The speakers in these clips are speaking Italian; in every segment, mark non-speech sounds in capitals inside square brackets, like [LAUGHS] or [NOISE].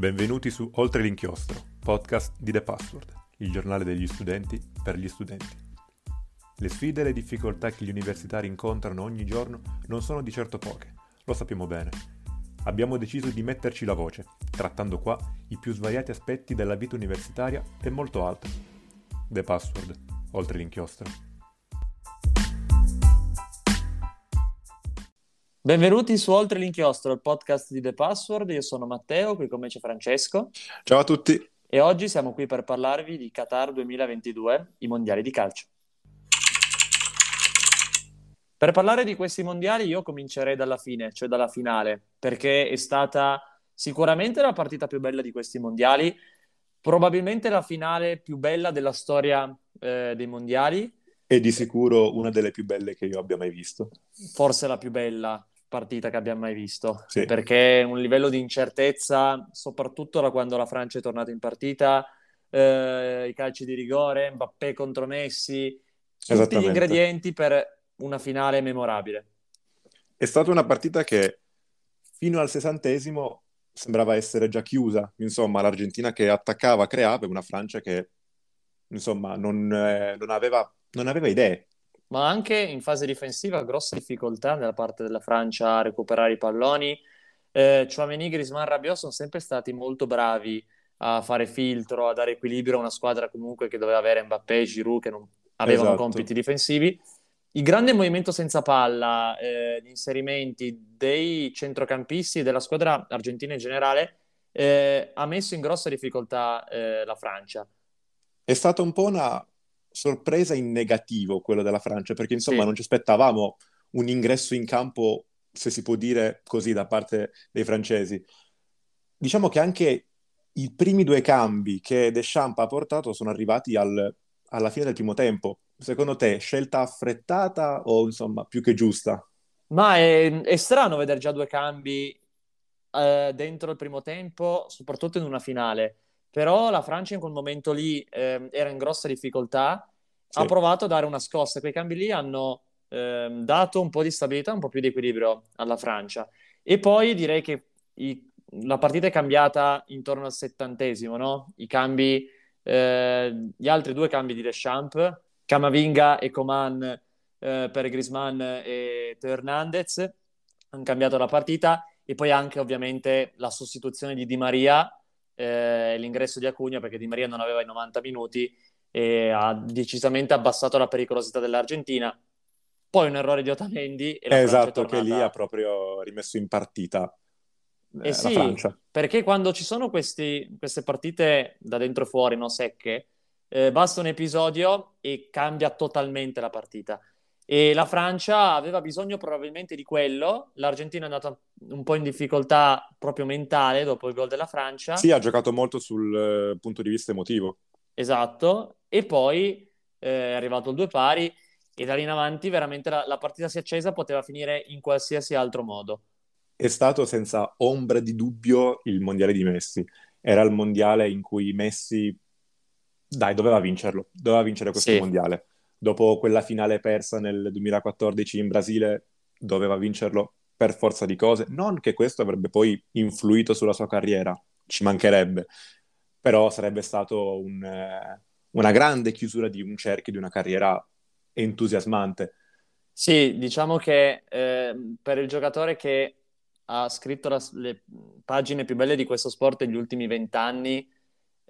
Benvenuti su Oltre l'inchiostro, podcast di The Password, il giornale degli studenti per gli studenti. Le sfide e le difficoltà che gli universitari incontrano ogni giorno non sono di certo poche, lo sappiamo bene. Abbiamo deciso di metterci la voce, trattando qua i più svariati aspetti della vita universitaria e molto altro. The Password, oltre l'inchiostro. Benvenuti su Oltre l'inchiostro, il podcast di The Password. Io sono Matteo, qui con me c'è Francesco. Ciao a tutti. E oggi siamo qui per parlarvi di Qatar 2022, i mondiali di calcio. Per parlare di questi mondiali io comincerei dalla fine, cioè dalla finale, perché è stata sicuramente la partita più bella di questi mondiali, probabilmente la finale più bella della storia eh, dei mondiali. E di sicuro una delle più belle che io abbia mai visto. Forse la più bella, partita che abbiamo mai visto, sì. perché un livello di incertezza, soprattutto da quando la Francia è tornata in partita, eh, i calci di rigore, Mbappé contro Messi, tutti gli ingredienti per una finale memorabile. È stata una partita che fino al sessantesimo sembrava essere già chiusa, insomma l'Argentina che attaccava, creava, e una Francia che insomma non, eh, non, aveva, non aveva idee, ma anche in fase difensiva grosse difficoltà nella parte della Francia a recuperare i palloni. Eh, Chouameni, Griezmann, Rabiot sono sempre stati molto bravi a fare filtro, a dare equilibrio a una squadra comunque che doveva avere Mbappé e Giroud che non avevano esatto. compiti difensivi. Il grande movimento senza palla, eh, gli inserimenti dei centrocampisti e della squadra argentina in generale eh, ha messo in grossa difficoltà eh, la Francia. È stata un po' una sorpresa in negativo quello della Francia, perché insomma sì. non ci aspettavamo un ingresso in campo, se si può dire così, da parte dei francesi. Diciamo che anche i primi due cambi che Deschamps ha portato sono arrivati al, alla fine del primo tempo. Secondo te, scelta affrettata o insomma più che giusta? Ma è, è strano vedere già due cambi eh, dentro il primo tempo, soprattutto in una finale però la Francia in quel momento lì eh, era in grossa difficoltà, sì. ha provato a dare una scossa, quei cambi lì hanno eh, dato un po' di stabilità, un po' più di equilibrio alla Francia. E poi direi che i, la partita è cambiata intorno al settantesimo, no? I cambi, eh, gli altri due cambi di Deschamps, Camavinga e Coman eh, per Griezmann e Teo Hernandez, hanno cambiato la partita e poi anche ovviamente la sostituzione di Di Maria eh, l'ingresso di Acugna perché Di Maria non aveva i 90 minuti e ha decisamente abbassato la pericolosità dell'Argentina. Poi un errore di Otamendi. E la esatto, che lì ha proprio rimesso in partita eh, eh sì, Francia. Perché quando ci sono questi, queste partite da dentro e fuori, no, secche, eh, basta un episodio e cambia totalmente la partita e la Francia aveva bisogno probabilmente di quello. L'Argentina è andata un po' in difficoltà proprio mentale dopo il gol della Francia. Sì, ha giocato molto sul uh, punto di vista emotivo. Esatto, e poi eh, è arrivato il due pari e da lì in avanti veramente la, la partita si è accesa, poteva finire in qualsiasi altro modo. È stato senza ombra di dubbio il mondiale di Messi. Era il mondiale in cui Messi, dai, doveva vincerlo, doveva vincere questo sì. mondiale dopo quella finale persa nel 2014 in Brasile, doveva vincerlo per forza di cose. Non che questo avrebbe poi influito sulla sua carriera, ci mancherebbe, però sarebbe stato un, eh, una grande chiusura di un cerchio, di una carriera entusiasmante. Sì, diciamo che eh, per il giocatore che ha scritto la, le pagine più belle di questo sport negli ultimi vent'anni,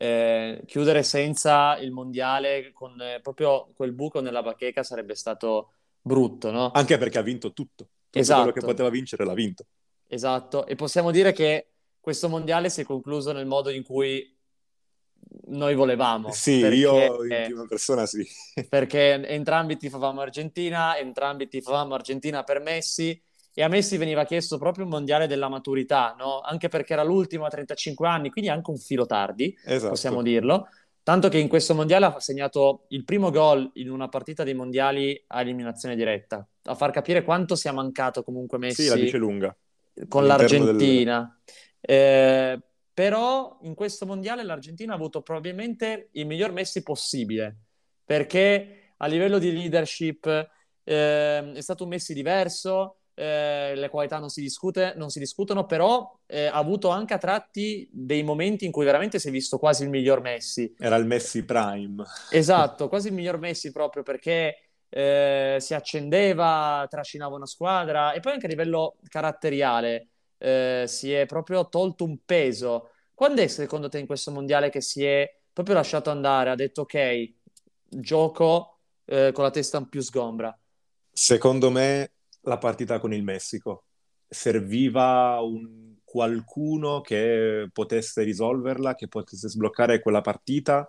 eh, chiudere senza il mondiale con eh, proprio quel buco nella bacheca sarebbe stato brutto, no? Anche perché ha vinto tutto. Tutto esatto. quello che poteva vincere l'ha vinto. Esatto, e possiamo dire che questo mondiale si è concluso nel modo in cui noi volevamo. Sì, perché, io in prima persona sì. perché entrambi tifavamo Argentina, entrambi tifavamo Argentina per Messi e a Messi veniva chiesto proprio un mondiale della maturità, no? anche perché era l'ultimo a 35 anni, quindi anche un filo tardi, esatto. possiamo dirlo. Tanto che in questo mondiale ha segnato il primo gol in una partita dei mondiali a eliminazione diretta, a far capire quanto sia mancato comunque Messi sì, la dice lunga. con l'Argentina. Del... Eh, però in questo mondiale l'Argentina ha avuto probabilmente il miglior Messi possibile, perché a livello di leadership eh, è stato un Messi diverso, eh, le qualità non si, discute, non si discutono, però eh, ha avuto anche a tratti dei momenti in cui veramente si è visto quasi il miglior Messi. Era il Messi Prime. Esatto, quasi il miglior Messi proprio perché eh, si accendeva, trascinava una squadra e poi anche a livello caratteriale eh, si è proprio tolto un peso. Quando è secondo te in questo mondiale che si è proprio lasciato andare, ha detto ok, gioco eh, con la testa più sgombra? Secondo me la partita con il Messico. Serviva un qualcuno che potesse risolverla, che potesse sbloccare quella partita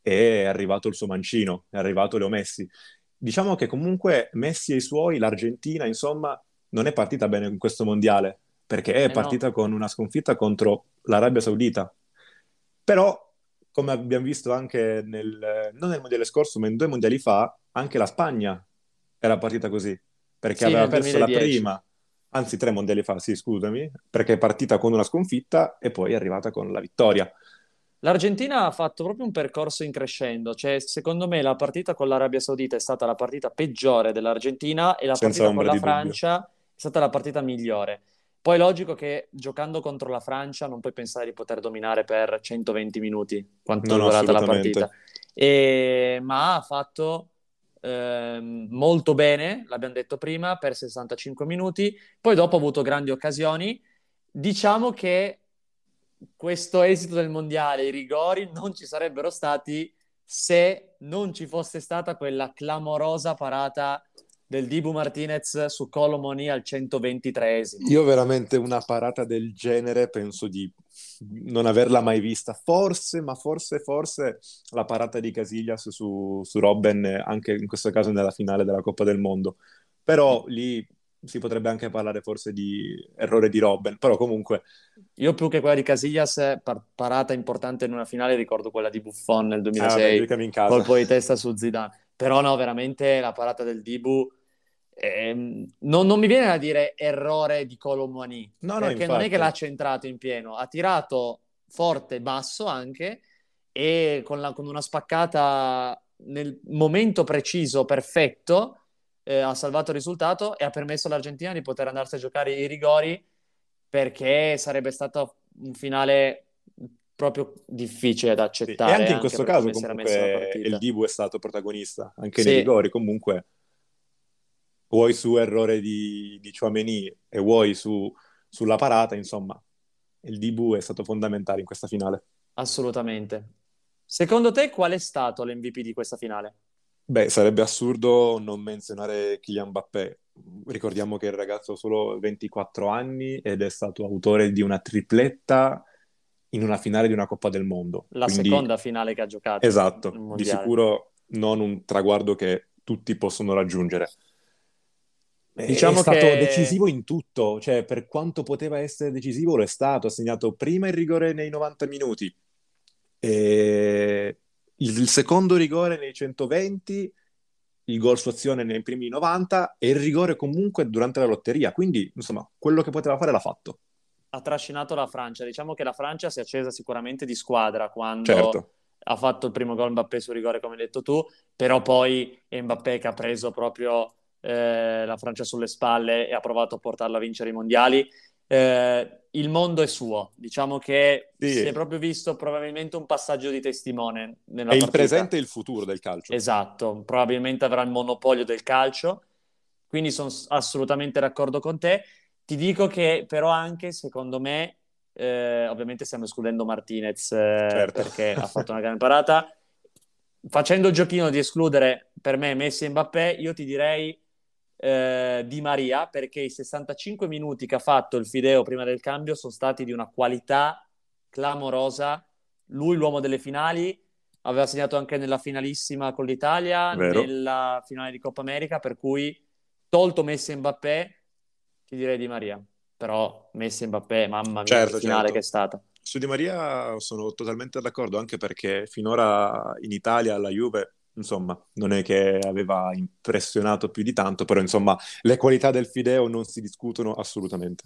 e è arrivato il suo mancino, è arrivato Leo Messi. Diciamo che comunque Messi e i suoi, l'Argentina, insomma, non è partita bene in questo mondiale, perché è eh partita no. con una sconfitta contro l'Arabia Saudita. Però, come abbiamo visto anche nel, non nel mondiale scorso, ma in due mondiali fa, anche la Spagna era partita così perché sì, aveva perso la prima, anzi tre mondiali fa, sì, scusami, perché è partita con una sconfitta e poi è arrivata con la vittoria. L'Argentina ha fatto proprio un percorso in crescendo, cioè secondo me la partita con l'Arabia Saudita è stata la partita peggiore dell'Argentina e la Senza partita con la Francia dubbio. è stata la partita migliore. Poi è logico che giocando contro la Francia non puoi pensare di poter dominare per 120 minuti, quanto no, è durata no, la partita. E... Ma ha fatto Ehm, molto bene, l'abbiamo detto prima, per 65 minuti, poi dopo ha avuto grandi occasioni. Diciamo che questo esito del mondiale, i rigori non ci sarebbero stati se non ci fosse stata quella clamorosa parata del Dibu Martinez su Colomoni al 123esimo. Io veramente una parata del genere penso di non averla mai vista. Forse, ma forse, forse la parata di Casillas su, su Robben, anche in questo caso nella finale della Coppa del Mondo. Però lì si potrebbe anche parlare forse di errore di Robben, però comunque... Io più che quella di Casillas, par- parata importante in una finale, ricordo quella di Buffon nel 2006, ah, colpo di testa su Zidane. Però no, veramente la parata del Dibu eh, non, non, mi viene da dire errore di Colomwani, no, perché no, non è che l'ha centrato in pieno, ha tirato forte, basso anche, e con, la, con una spaccata nel momento preciso, perfetto, eh, ha salvato il risultato e ha permesso all'Argentina di poter andarsi a giocare i rigori perché sarebbe stato un finale proprio difficile da accettare. Sì. E anche in questo caso comunque il Dibu è stato protagonista, anche sì. nei rigori comunque vuoi su errore di, di Chouameni e vuoi su, sulla parata, insomma, il Dibu è stato fondamentale in questa finale. Assolutamente. Secondo te qual è stato l'MVP di questa finale? Beh, sarebbe assurdo non menzionare Kylian Mbappé. Ricordiamo che il ragazzo ha solo 24 anni ed è stato autore di una tripletta in una finale di una Coppa del Mondo. La Quindi... seconda finale che ha giocato. Esatto, di sicuro non un traguardo che tutti possono raggiungere. Diciamo è stato che... decisivo in tutto, cioè per quanto poteva essere decisivo lo è stato, ha segnato prima il rigore nei 90 minuti, e il secondo rigore nei 120, il gol su azione nei primi 90 e il rigore comunque durante la lotteria, quindi insomma quello che poteva fare l'ha fatto. Ha trascinato la Francia, diciamo che la Francia si è accesa sicuramente di squadra quando... Certo. ha fatto il primo gol Mbappé su rigore come hai detto tu, però poi Mbappé che ha preso proprio eh, la Francia sulle spalle e ha provato a portarla a vincere i mondiali. Eh, il mondo è suo, diciamo che sì. si è proprio visto probabilmente un passaggio di testimone. Nella è partita. il presente e il futuro del calcio. Esatto, probabilmente avrà il monopolio del calcio, quindi sono assolutamente d'accordo con te. Ti dico che però anche, secondo me, eh, ovviamente stiamo escludendo Martinez eh, certo. perché ha fatto una grande parata. Facendo il giochino di escludere per me Messi e Mbappé, io ti direi eh, Di Maria perché i 65 minuti che ha fatto il Fideo prima del cambio sono stati di una qualità clamorosa. Lui, l'uomo delle finali, aveva segnato anche nella finalissima con l'Italia, Vero. nella finale di Coppa America, per cui tolto Messi e Mbappé, ti direi Di Maria. Però Messi e Mbappé, mamma mia, certo, che finale certo. che è stata. Su Di Maria sono totalmente d'accordo, anche perché finora in Italia la Juve insomma, non è che aveva impressionato più di tanto, però insomma, le qualità del Fideo non si discutono assolutamente.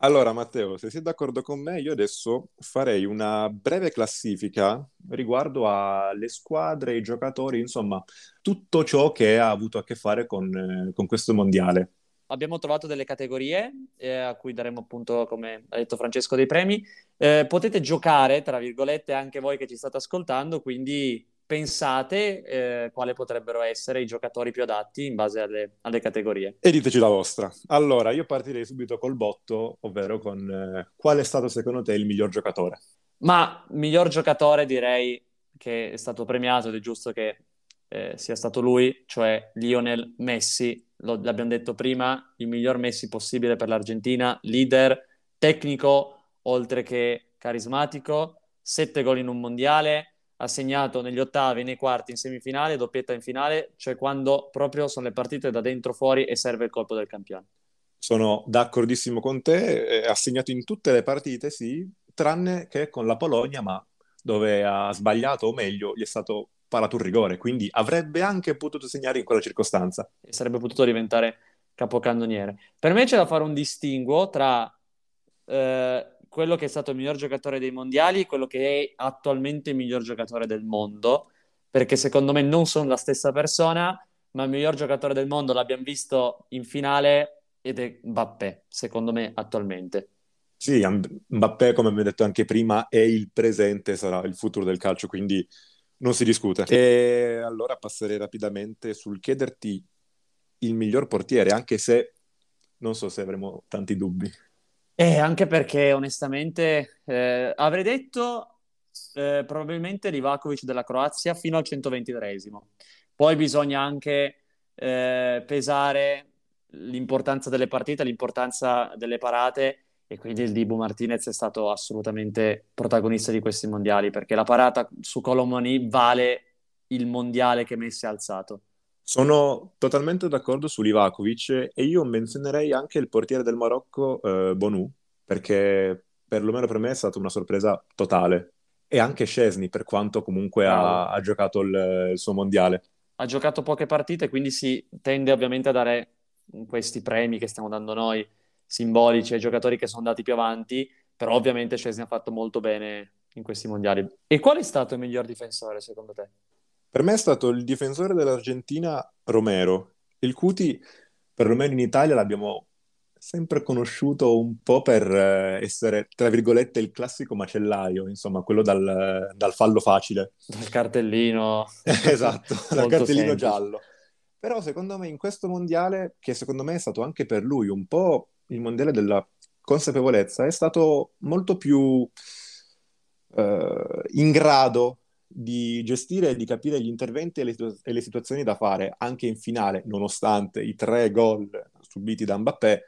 Allora, Matteo, se sei d'accordo con me, io adesso farei una breve classifica riguardo alle squadre, ai giocatori, insomma, tutto ciò che ha avuto a che fare con, eh, con questo mondiale. Abbiamo trovato delle categorie eh, a cui daremo appunto, come ha detto Francesco, dei premi. Eh, potete giocare, tra virgolette, anche voi che ci state ascoltando, quindi pensate eh, quali potrebbero essere i giocatori più adatti in base alle, alle, categorie. E diteci la vostra. Allora, io partirei subito col botto, ovvero con eh, qual è stato secondo te il miglior giocatore? Ma miglior giocatore direi che è stato premiato ed è giusto che eh, sia stato lui, cioè Lionel Messi, Lo, l'abbiamo detto prima, il miglior Messi possibile per l'Argentina, leader, tecnico, oltre che carismatico, sette gol in un mondiale, ha segnato negli ottavi, nei quarti, in semifinale, doppietta in finale, cioè quando proprio sono le partite da dentro fuori e serve il colpo del campione. Sono d'accordissimo con te, ha segnato in tutte le partite, sì, tranne che con la Polonia, ma dove ha sbagliato, o meglio, gli è stato parato un rigore, quindi avrebbe anche potuto segnare in quella circostanza. E sarebbe potuto diventare capocannoniere. Per me c'è da fare un distinguo tra eh, quello che è stato il miglior giocatore dei mondiali e quello che è attualmente il miglior giocatore del mondo, perché secondo me non sono la stessa persona, ma il miglior giocatore del mondo l'abbiamo visto in finale ed è Mbappé, secondo me attualmente. Sì, Mbappé, come abbiamo detto anche prima, è il presente, sarà il futuro del calcio, quindi non si discute. E allora passerei rapidamente sul chiederti il miglior portiere, anche se non so se avremo tanti dubbi. Eh, anche perché onestamente eh, avrei detto eh, probabilmente Livakovic della Croazia fino al 123esimo. Poi bisogna anche eh, pesare l'importanza delle partite, l'importanza delle parate e quindi il Dibu Martinez è stato assolutamente protagonista di questi mondiali perché la parata su Colomoni vale il mondiale che Messi ha alzato. Sono totalmente d'accordo su Livakovic e io menzionerei anche il portiere del Marocco, eh, Bonu, perché perlomeno per me è stata una sorpresa totale. E anche Scesni, per quanto comunque ha, ha, giocato il, il, suo mondiale. Ha giocato poche partite, quindi si tende ovviamente a dare questi premi che stiamo dando noi, simbolici, ai giocatori che sono andati più avanti, però ovviamente Scesni ha fatto molto bene in questi mondiali. E qual è stato il miglior difensore secondo te? Per me è stato il difensore dell'Argentina Romero. Il Cuti, perlomeno in Italia, l'abbiamo sempre conosciuto un po' per eh, essere, tra virgolette, il classico macellaio, insomma, quello dal, dal fallo facile. Dal cartellino. [LAUGHS] esatto, dal cartellino semplice. giallo. Però secondo me in questo mondiale, che secondo me è stato anche per lui un po' il mondiale della consapevolezza, è stato molto più eh, in grado di gestire e di capire gli interventi e le, e le, situazioni da fare anche in finale, nonostante i tre gol subiti da Mbappé,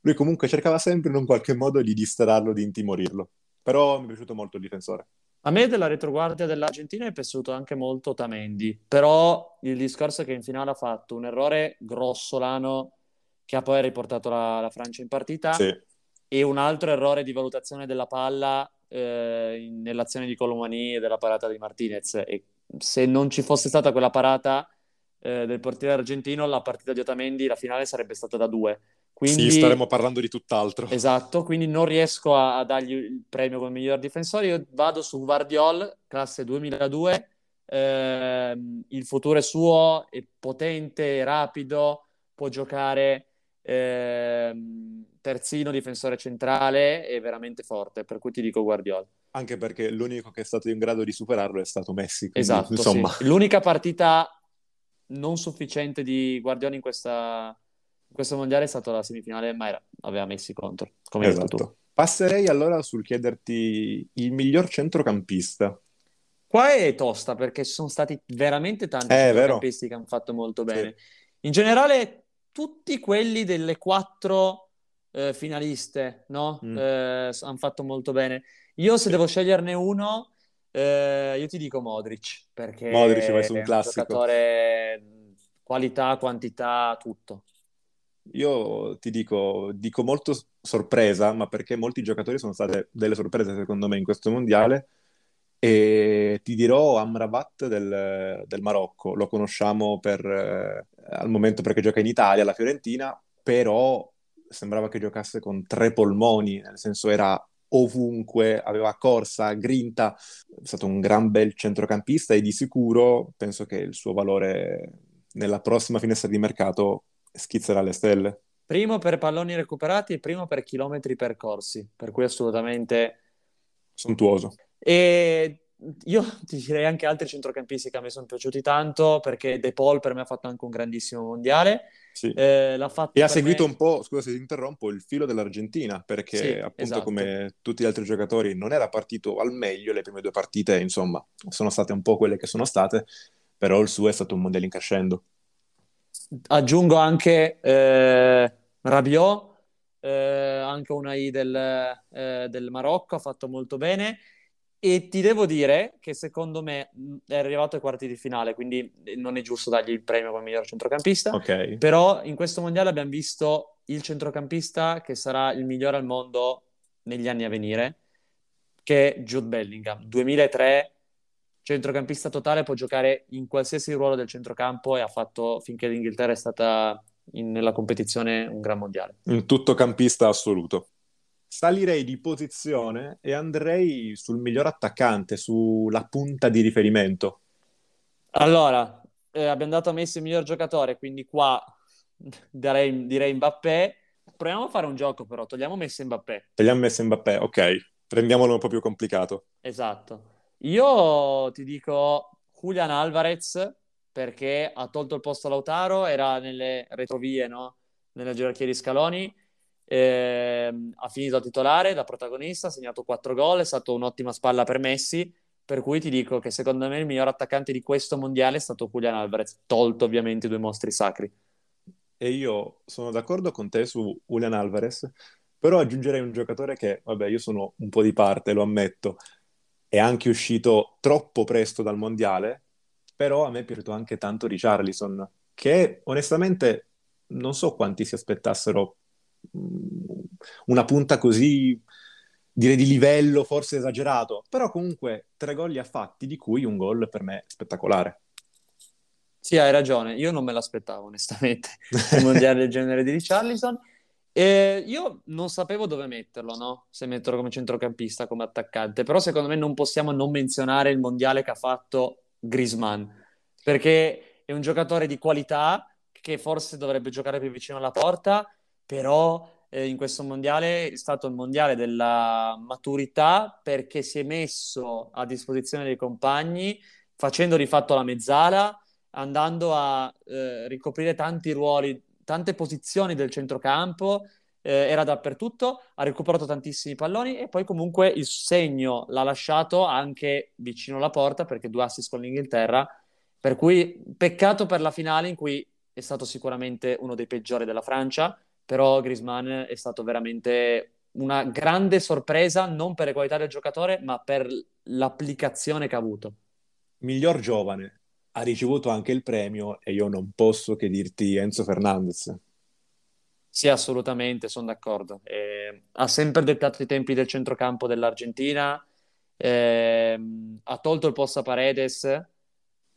lui comunque cercava sempre in un qualche modo di distrarlo, di intimorirlo. Però mi è piaciuto molto il difensore. A me della retroguardia dell'Argentina è piaciuto anche molto Tamendi, però il discorso è che in finale ha fatto un errore grossolano che ha poi riportato la, la Francia in partita sì. e un altro errore di valutazione della palla eh, nell'azione di Colomani e della parata di Martinez. E se non ci fosse stata quella parata eh, del portiere argentino, la partita di Otamendi, la finale sarebbe stata da due. Quindi, sì, staremo parlando di tutt'altro. Esatto, quindi non riesco a, a dargli il premio come miglior difensore. Io vado su Guardiol, classe 2002. Eh, il futuro è suo, è potente, è rapido, può giocare eh, terzino, difensore centrale e veramente forte, per cui ti dico Guardiola. Anche perché l'unico che è stato in grado di superarlo è stato Messi. Quindi, esatto, insomma... sì. L'unica partita non sufficiente di Guardiola in, questa, in questo mondiale è stata la semifinale, ma era, aveva Messi contro, come esatto. hai detto tu. Passerei allora sul chiederti il miglior centrocampista. Qua è tosta perché ci sono stati veramente tanti eh, centrocampisti che hanno fatto molto bene. Sì. In generale, tutti quelli delle quattro eh, finaliste, no? Mm. Eh, hanno fatto molto bene. Io se devo sceglierne uno, eh, io ti dico Modric, perché Modric su un è classico. un giocatore qualità, quantità, tutto. Io ti dico, dico molto sorpresa, ma perché molti giocatori sono state delle sorprese secondo me in questo mondiale. E ti dirò Amrabat del, del Marocco, lo conosciamo per, eh, al momento perché gioca in Italia, alla Fiorentina, però sembrava che giocasse con tre polmoni, nel senso era ovunque, aveva corsa, grinta, è stato un gran bel centrocampista e di sicuro penso che il suo valore nella prossima finestra di mercato schizzerà alle stelle. Primo per palloni recuperati e primo per chilometri percorsi, per cui assolutamente sontuoso. E io [LAUGHS] ti direi anche altri centrocampisti che a me sono piaciuti tanto, perché De Paul per me ha fatto anche un grandissimo mondiale. Sì. Eh, e ha seguito me... un po', scusa se ti interrompo, il filo dell'Argentina, perché sì, appunto esatto. come tutti gli altri giocatori non era partito al meglio, le prime due partite insomma sono state un po' quelle che sono state, però il suo è stato un mondiale in crescendo. Aggiungo anche eh, Rabiot, eh, anche una I del, eh, del Marocco, ha fatto molto bene. E ti devo dire che secondo me è arrivato ai quarti di finale, quindi non è giusto dargli il premio come miglior centrocampista. Okay. Però in questo mondiale abbiamo visto il centrocampista che sarà il migliore al mondo negli anni a venire, che è Jude Bellingham. 2003 centrocampista totale, può giocare in qualsiasi ruolo del centrocampo e ha fatto finché l'Inghilterra è stata in, nella competizione un gran mondiale. Un tuttocampista assoluto. Salirei di posizione e andrei sul miglior attaccante, sulla punta di riferimento. Allora, eh, abbiamo dato a Messi il miglior giocatore, quindi qua [LAUGHS] darei, direi Mbappé. Proviamo a fare un gioco però, togliamo Messi e Mbappé. Togliamo Messi e Mbappé, ok. Rendiamolo un po' più complicato. Esatto. Io ti dico Julian Alvarez perché ha tolto il posto a Lautaro, era nelle retrovie, no? nella gerarchia di scaloni, eh, ha finito titolare da protagonista, ha segnato 4 gol, è stato un'ottima spalla per Messi, per cui ti dico che secondo me il miglior attaccante di questo mondiale è stato Julian Alvarez, tolto ovviamente i due mostri sacri. E io sono d'accordo con te su Julian Alvarez, però aggiungerei un giocatore che, vabbè, io sono un po' di parte, lo ammetto, è anche uscito troppo presto dal mondiale, però a me è piaciuto anche tanto Richarlison, che onestamente non so quanti si aspettassero una punta così, direi di livello, forse esagerato, però comunque tre gol li ha fatti, di cui un gol per me spettacolare. Sì, hai ragione, io non me l'aspettavo onestamente, un mondiale del genere di Richarlison. E io non sapevo dove metterlo, no? Se metterlo come centrocampista, come attaccante, però secondo me non possiamo non menzionare il mondiale che ha fatto Griezmann, perché è un giocatore di qualità che forse dovrebbe giocare più vicino alla porta, però eh, in questo mondiale è stato il mondiale della maturità perché si è messo a disposizione dei compagni, facendo di fatto la mezzala, andando a eh, ricoprire tanti ruoli tante posizioni del centrocampo, eh, era dappertutto, ha recuperato tantissimi palloni e poi comunque il segno l'ha lasciato anche vicino alla porta perché due assist con l'Inghilterra, per cui peccato per la finale in cui è stato sicuramente uno dei peggiori della Francia, però Griezmann è stato veramente una grande sorpresa non per le qualità del giocatore, ma per l'applicazione che ha avuto. Miglior giovane, ha ricevuto anche il premio e io non posso che dirti Enzo Fernandez. Sì, assolutamente, sono d'accordo. Eh, ha sempre dettato i tempi del centrocampo dell'Argentina, eh, ha tolto il posto a Paredes,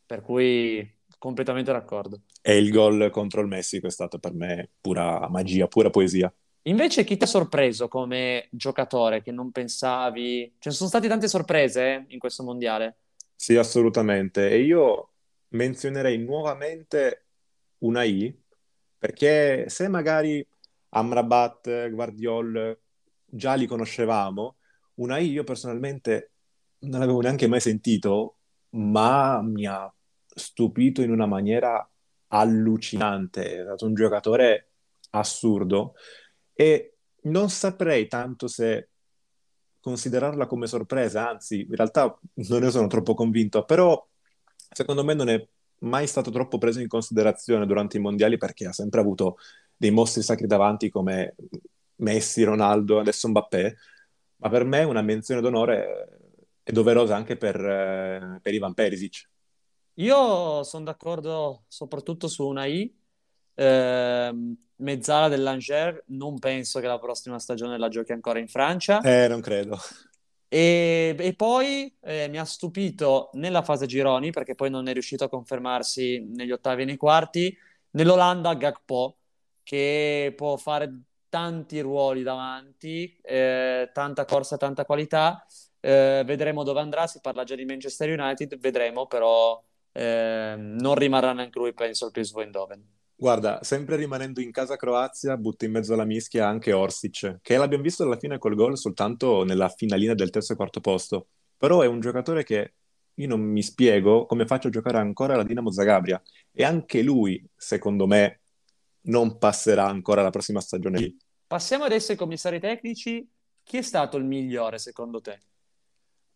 per cui completamente d'accordo. E il gol contro il Messico è stato per me pura magia, pura poesia. Invece chi ti ha sorpreso come giocatore che non pensavi? Ci sono state tante sorprese eh, in questo mondiale. Sì, assolutamente. E io menzionerei nuovamente una I, perché se magari Amrabat, Guardiol già li conoscevamo, una I io personalmente non l'avevo neanche mai sentito, ma mi ha stupito in una maniera allucinante, è stato un giocatore assurdo e non saprei tanto se considerarla come sorpresa, anzi in realtà non ne sono troppo convinto, però secondo me non è mai stato troppo preso in considerazione durante i mondiali perché ha sempre avuto dei mostri sacri davanti come Messi, Ronaldo, adesso Mbappé, ma per me una menzione d'onore è doverosa anche per, eh, per Ivan Perisic. Io sono d'accordo soprattutto su una I. Eh, mezzala dell'Angers, non penso che la prossima stagione la giochi ancora in Francia. Eh, non credo. E, e poi eh, mi ha stupito nella fase gironi, perché poi non è riuscito a confermarsi negli ottavi e nei quarti, nell'Olanda Gakpo, che può fare tanti ruoli davanti, eh, tanta corsa, tanta qualità. Eh, vedremo dove andrà. Si parla già di Manchester United, vedremo, però eh, non rimarrà neanche lui, penso, al PSV Eindhoven. Guarda, sempre rimanendo in casa Croazia, butta in mezzo alla mischia anche Orsic, che l'abbiamo visto alla fine col gol soltanto nella finalina del terzo e quarto posto. Però è un giocatore che io non mi spiego come faccio a giocare ancora la Dinamo Zagabria. E anche lui, secondo me, non passerà ancora la prossima stagione lì. Passiamo adesso ai commissari tecnici. Chi è stato il migliore secondo te?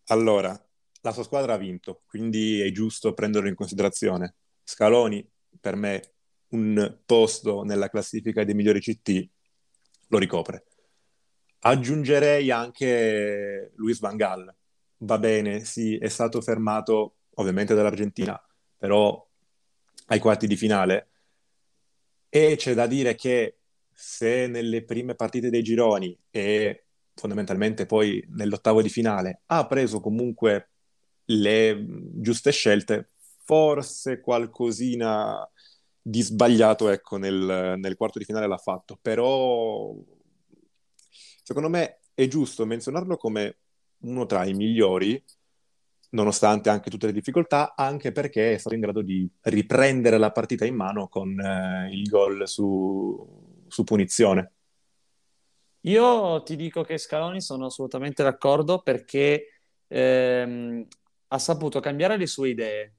Allora, la sua squadra ha vinto, quindi è giusto prenderlo in considerazione. Scaloni, per me, un posto nella classifica dei migliori CT, lo ricopre. Aggiungerei anche Luis Van Gaal. Va bene, sì, è stato fermato ovviamente dall'Argentina, però ai quarti di finale. E c'è da dire che se nelle prime partite dei gironi e fondamentalmente poi nell'ottavo di finale ha preso comunque le giuste scelte, forse qualcosina di sbagliato ecco, nel, nel quarto di finale l'ha fatto, però secondo me è giusto menzionarlo come uno tra i migliori, nonostante anche tutte le difficoltà, anche perché è stato in grado di riprendere la partita in mano con eh, il gol su, su, punizione. Io ti dico che Scaloni sono assolutamente d'accordo perché ehm, ha saputo cambiare le sue idee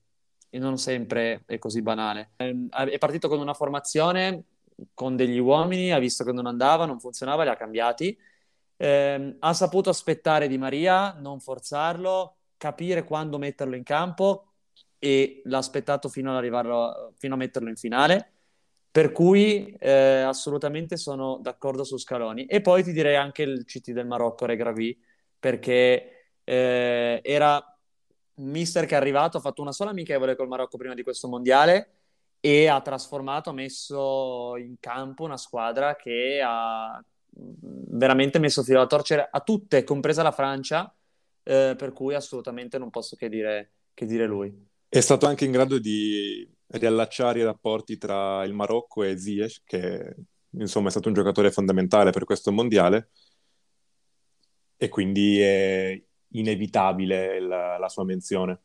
e non sempre è così banale. Ehm, è partito con una formazione con degli uomini, ha visto che non andava, non funzionava, li ha cambiati. Eh, ha saputo aspettare Di Maria, non forzarlo, capire quando metterlo in campo e l'ha aspettato fino, fino a metterlo in finale. Per cui eh, assolutamente sono d'accordo su Scaloni. E poi ti direi anche il CT del Marocco, Regravi, perché eh, era un mister che è arrivato, ha fatto una sola amichevole col Marocco prima di questo mondiale e ha trasformato, ha messo in campo una squadra che ha veramente messo filo alla torcere a tutte, compresa la Francia, eh, per cui assolutamente non posso che dire, che dire lui. È stato anche in grado di riallacciare i rapporti tra il Marocco e Ziyech, che insomma è stato un giocatore fondamentale per questo mondiale, e quindi è inevitabile la, la sua menzione.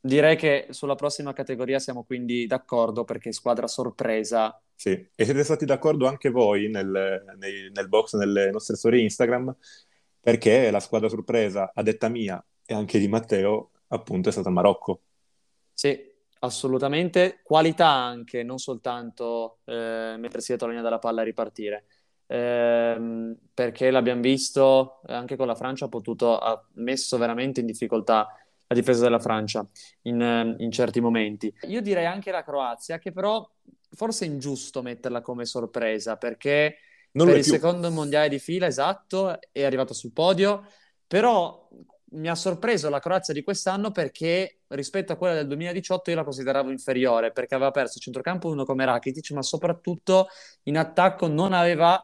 Direi che sulla prossima categoria siamo quindi d'accordo perché squadra sorpresa. Sì, e siete stati d'accordo anche voi nel, nel, nel box, nelle nostre storie Instagram, perché la squadra sorpresa, a detta mia e anche di Matteo, appunto è stata Marocco. Sì, assolutamente. Qualità anche, non soltanto eh, mettersi dietro la linea della palla e ripartire ehm, perché l'abbiamo visto anche con la Francia ha, potuto, ha messo veramente in difficoltà la difesa della Francia in, in certi momenti. Io direi anche la Croazia, che però forse è ingiusto metterla come sorpresa perché non per il più. secondo mondiale di fila, esatto, è arrivato sul podio, però mi ha sorpreso la Croazia di quest'anno perché rispetto a quella del 2018 io la consideravo inferiore perché aveva perso il centrocampo uno come Rakitic, ma soprattutto in attacco non aveva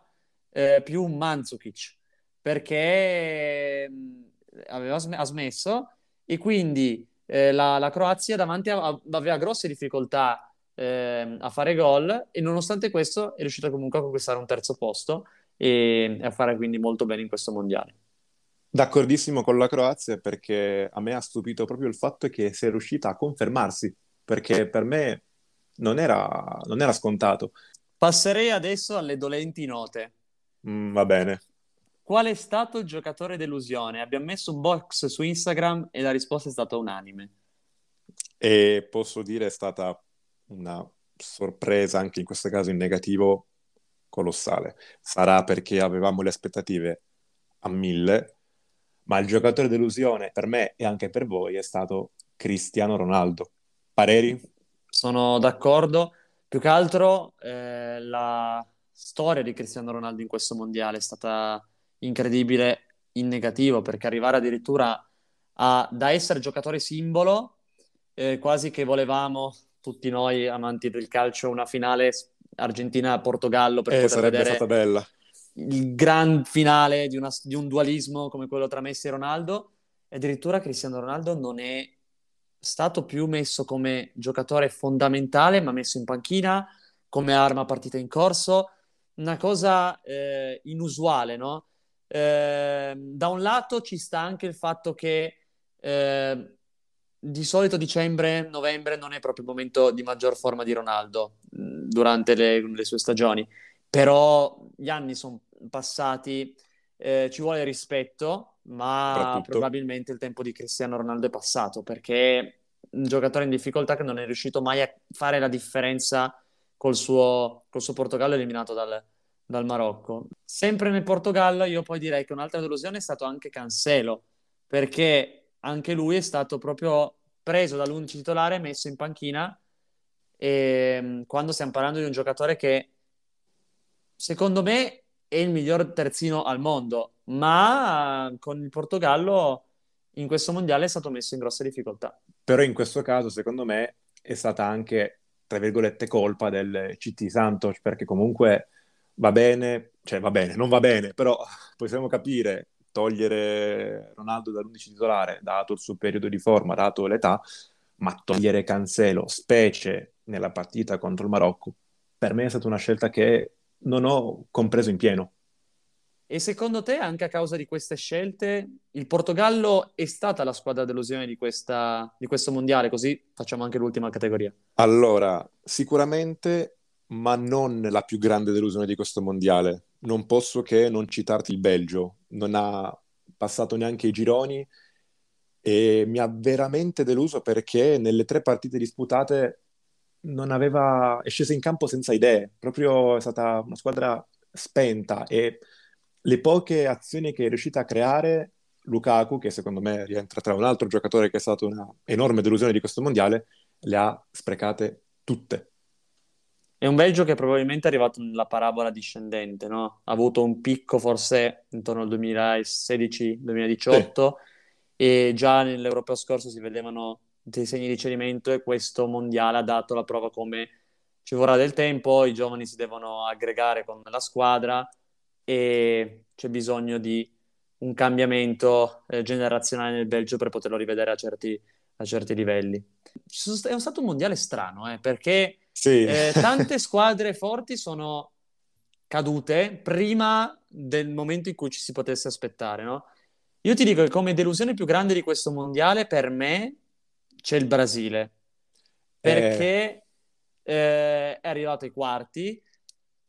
eh, più un Mandzukic perché mm, aveva sm- ha smesso e quindi eh, la, la, Croazia davanti a, aveva grosse difficoltà eh, a fare gol e nonostante questo è riuscita comunque a conquistare un terzo posto e, e a fare quindi molto bene in questo mondiale. D'accordissimo con la Croazia perché a me ha stupito proprio il fatto che sia riuscita a confermarsi, perché per me non era, non era scontato. Passerei adesso alle dolenti note. Mm, va bene. Qual è stato il giocatore delusione? Abbiamo messo un box su Instagram e la risposta è stata unanime. E posso dire è stata una sorpresa, anche in questo caso in negativo, colossale. Sarà perché avevamo le aspettative a mille, ma il giocatore delusione per me e anche per voi è stato Cristiano Ronaldo. Pareri? Sono d'accordo. Più che altro eh, la storia di Cristiano Ronaldo in questo mondiale è stata incredibile in negativo perché arrivare addirittura a, da essere giocatore simbolo, eh, quasi che volevamo tutti noi amanti del calcio una finale Argentina-Portogallo per eh, sarebbe stata bella. il gran finale di, una, di un dualismo come quello tra Messi e Ronaldo e addirittura Cristiano Ronaldo non è stato più messo come giocatore fondamentale ma messo in panchina come arma partita in corso una cosa eh, inusuale, no? Eh, da un lato ci sta anche il fatto che eh, di solito dicembre, novembre non è proprio il momento di maggior forma di Ronaldo mm, durante le, le sue stagioni, però gli anni sono passati, eh, ci vuole rispetto, ma probabilmente il tempo di Cristiano Ronaldo è passato perché un giocatore in difficoltà che non è riuscito mai a fare la differenza col suo, col suo Portogallo eliminato dal, dal Marocco. Sempre nel Portogallo io poi direi che un'altra delusione è stato anche Cancelo, perché anche lui è stato proprio preso dall'11 titolare messo in panchina e mm, quando stiamo parlando di un giocatore che secondo me è il miglior terzino al mondo, ma con il Portogallo in questo mondiale è stato messo in grosse difficoltà. Però in questo caso, secondo me, è stata anche, tra virgolette, colpa del CT Santos, perché comunque va bene, cioè va bene, non va bene, però possiamo capire, togliere Ronaldo dall'11 titolare, dato il suo periodo di forma, dato l'età, ma togliere Cancelo, specie nella partita contro il Marocco, per me è stata una scelta che non ho compreso in pieno. E secondo te, anche a causa di queste scelte, il Portogallo è stata la squadra delusione di, questa, di questo mondiale? Così facciamo anche l'ultima categoria. Allora, sicuramente, ma non la più grande delusione di questo mondiale. Non posso che non citarti il Belgio. Non ha passato neanche i gironi e mi ha veramente deluso perché nelle tre partite disputate non aveva, è scesa in campo senza idee, proprio è stata una squadra spenta e le poche azioni che è riuscita a creare Lukaku, che secondo me rientra tra un altro giocatore che è stato una enorme delusione di questo mondiale, le ha sprecate tutte. È un Belgio che probabilmente è arrivato nella parabola discendente, no? Ha avuto un picco forse intorno al 2016-2018 sì. e già nell'Europeo scorso si vedevano dei segni di cedimento e questo mondiale ha dato la prova come ci vorrà del tempo, i giovani si devono aggregare con la squadra e c'è bisogno di un cambiamento eh, generazionale nel Belgio per poterlo rivedere a certi, a certi livelli. È stato un mondiale strano, eh, perché sì. eh, tante [LAUGHS] squadre forti sono cadute prima del momento in cui ci si potesse aspettare, no? Io ti dico che come delusione più grande di questo mondiale per me c'è il Brasile, perché eh... Eh, è arrivato ai quarti,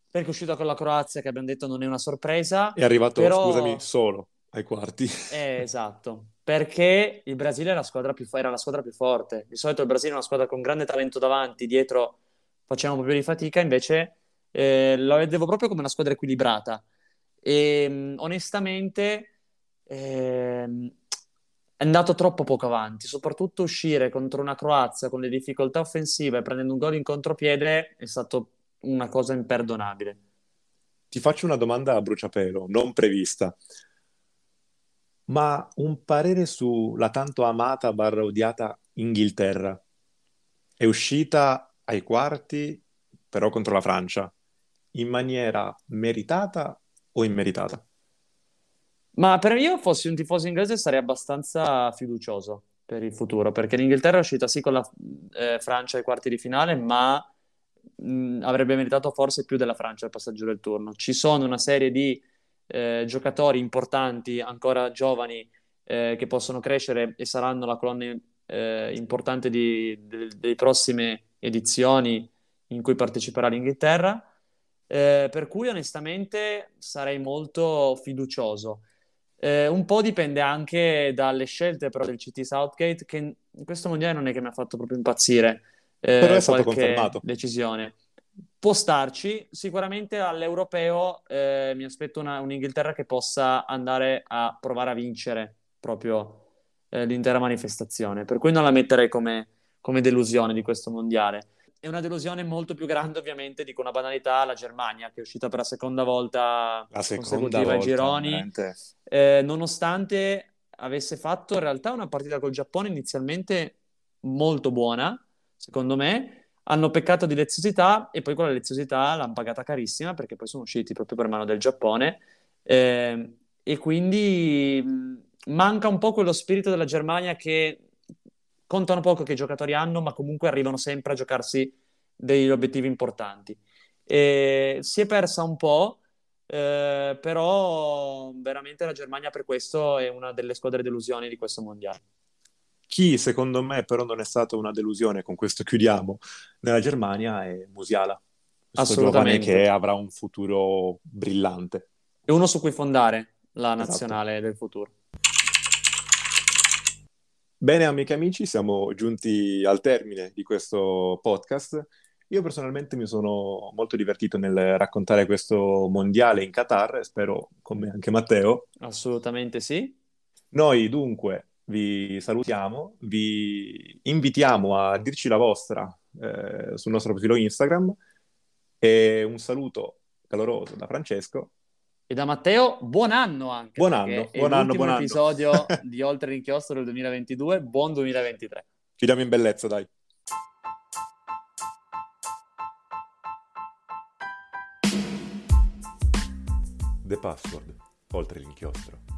perché è uscito con la Croazia, che abbiamo detto non è una sorpresa. È arrivato, però... scusami, solo ai quarti. Eh, esatto, perché il Brasile era la, squadra più, era la squadra più forte. Di solito il Brasile è una squadra con grande talento davanti, dietro facciamo un po' più di fatica, invece eh, la vedevo proprio come una squadra equilibrata. E onestamente eh, è andato troppo poco avanti, soprattutto uscire contro una Croazia con le difficoltà offensive prendendo un gol in contropiede è stato una cosa imperdonabile. Ti faccio una domanda a bruciapelo, non prevista, ma un parere sulla tanto amata barra odiata Inghilterra. È uscita ai quarti, però contro la Francia, in maniera meritata o immeritata? Ma per io, fossi un tifoso inglese, sarei abbastanza fiducioso per il futuro, perché l'Inghilterra è uscita sì con la eh, Francia ai quarti di finale, ma mh, avrebbe meritato forse più della Francia al passaggio del turno. Ci sono una serie di eh, giocatori importanti, ancora giovani, eh, che possono crescere e saranno la colonna eh, importante di, de, delle prossime edizioni in cui parteciperà l'Inghilterra. Eh, per cui onestamente sarei molto fiducioso. Eh, un po' dipende anche dalle scelte però del CT Southgate che in questo mondiale non è che mi ha fatto proprio impazzire eh, però è stato confermato. decisione. Può starci, sicuramente all'europeo eh, mi aspetto una, un'Inghilterra che possa andare a provare a vincere proprio eh, l'intera manifestazione, per cui non la metterei come, come delusione di questo mondiale. È una delusione molto più grande ovviamente di una banalità la Germania che è uscita per la seconda volta la seconda volta, ai gironi. eh, nonostante avesse fatto in realtà una partita col Giappone inizialmente molto buona secondo me hanno peccato di leziosità e poi quella leziosità l'hanno pagata carissima perché poi sono usciti proprio per mano del Giappone eh, e quindi manca un po' quello spirito della Germania che contano poco che i giocatori hanno, ma comunque arrivano sempre a giocarsi degli obiettivi importanti. E si è persa un po', eh, però veramente la Germania per questo è una delle squadre delusioni di questo mondiale. Chi secondo me però non è stata una delusione, con questo chiudiamo, nella Germania è Musiala. Questo giovane che avrà un futuro brillante. È uno su cui fondare la esatto. nazionale esatto. del futuro. Bene, amici e amici, siamo giunti al termine di questo podcast. Io personalmente mi sono molto divertito nel raccontare questo mondiale in Qatar, spero come anche Matteo. Assolutamente sì. Noi dunque vi salutiamo, vi invitiamo a dirci la vostra eh, sul nostro profilo Instagram e un saluto caloroso da Francesco. E da Matteo, buon anno anche. Buon anno, buon anno, buon anno. episodio [LAUGHS] di Oltre l'inchiostro del 2022, buon 2023. Chiudiamo in bellezza, dai. The Password, oltre l'inchiostro.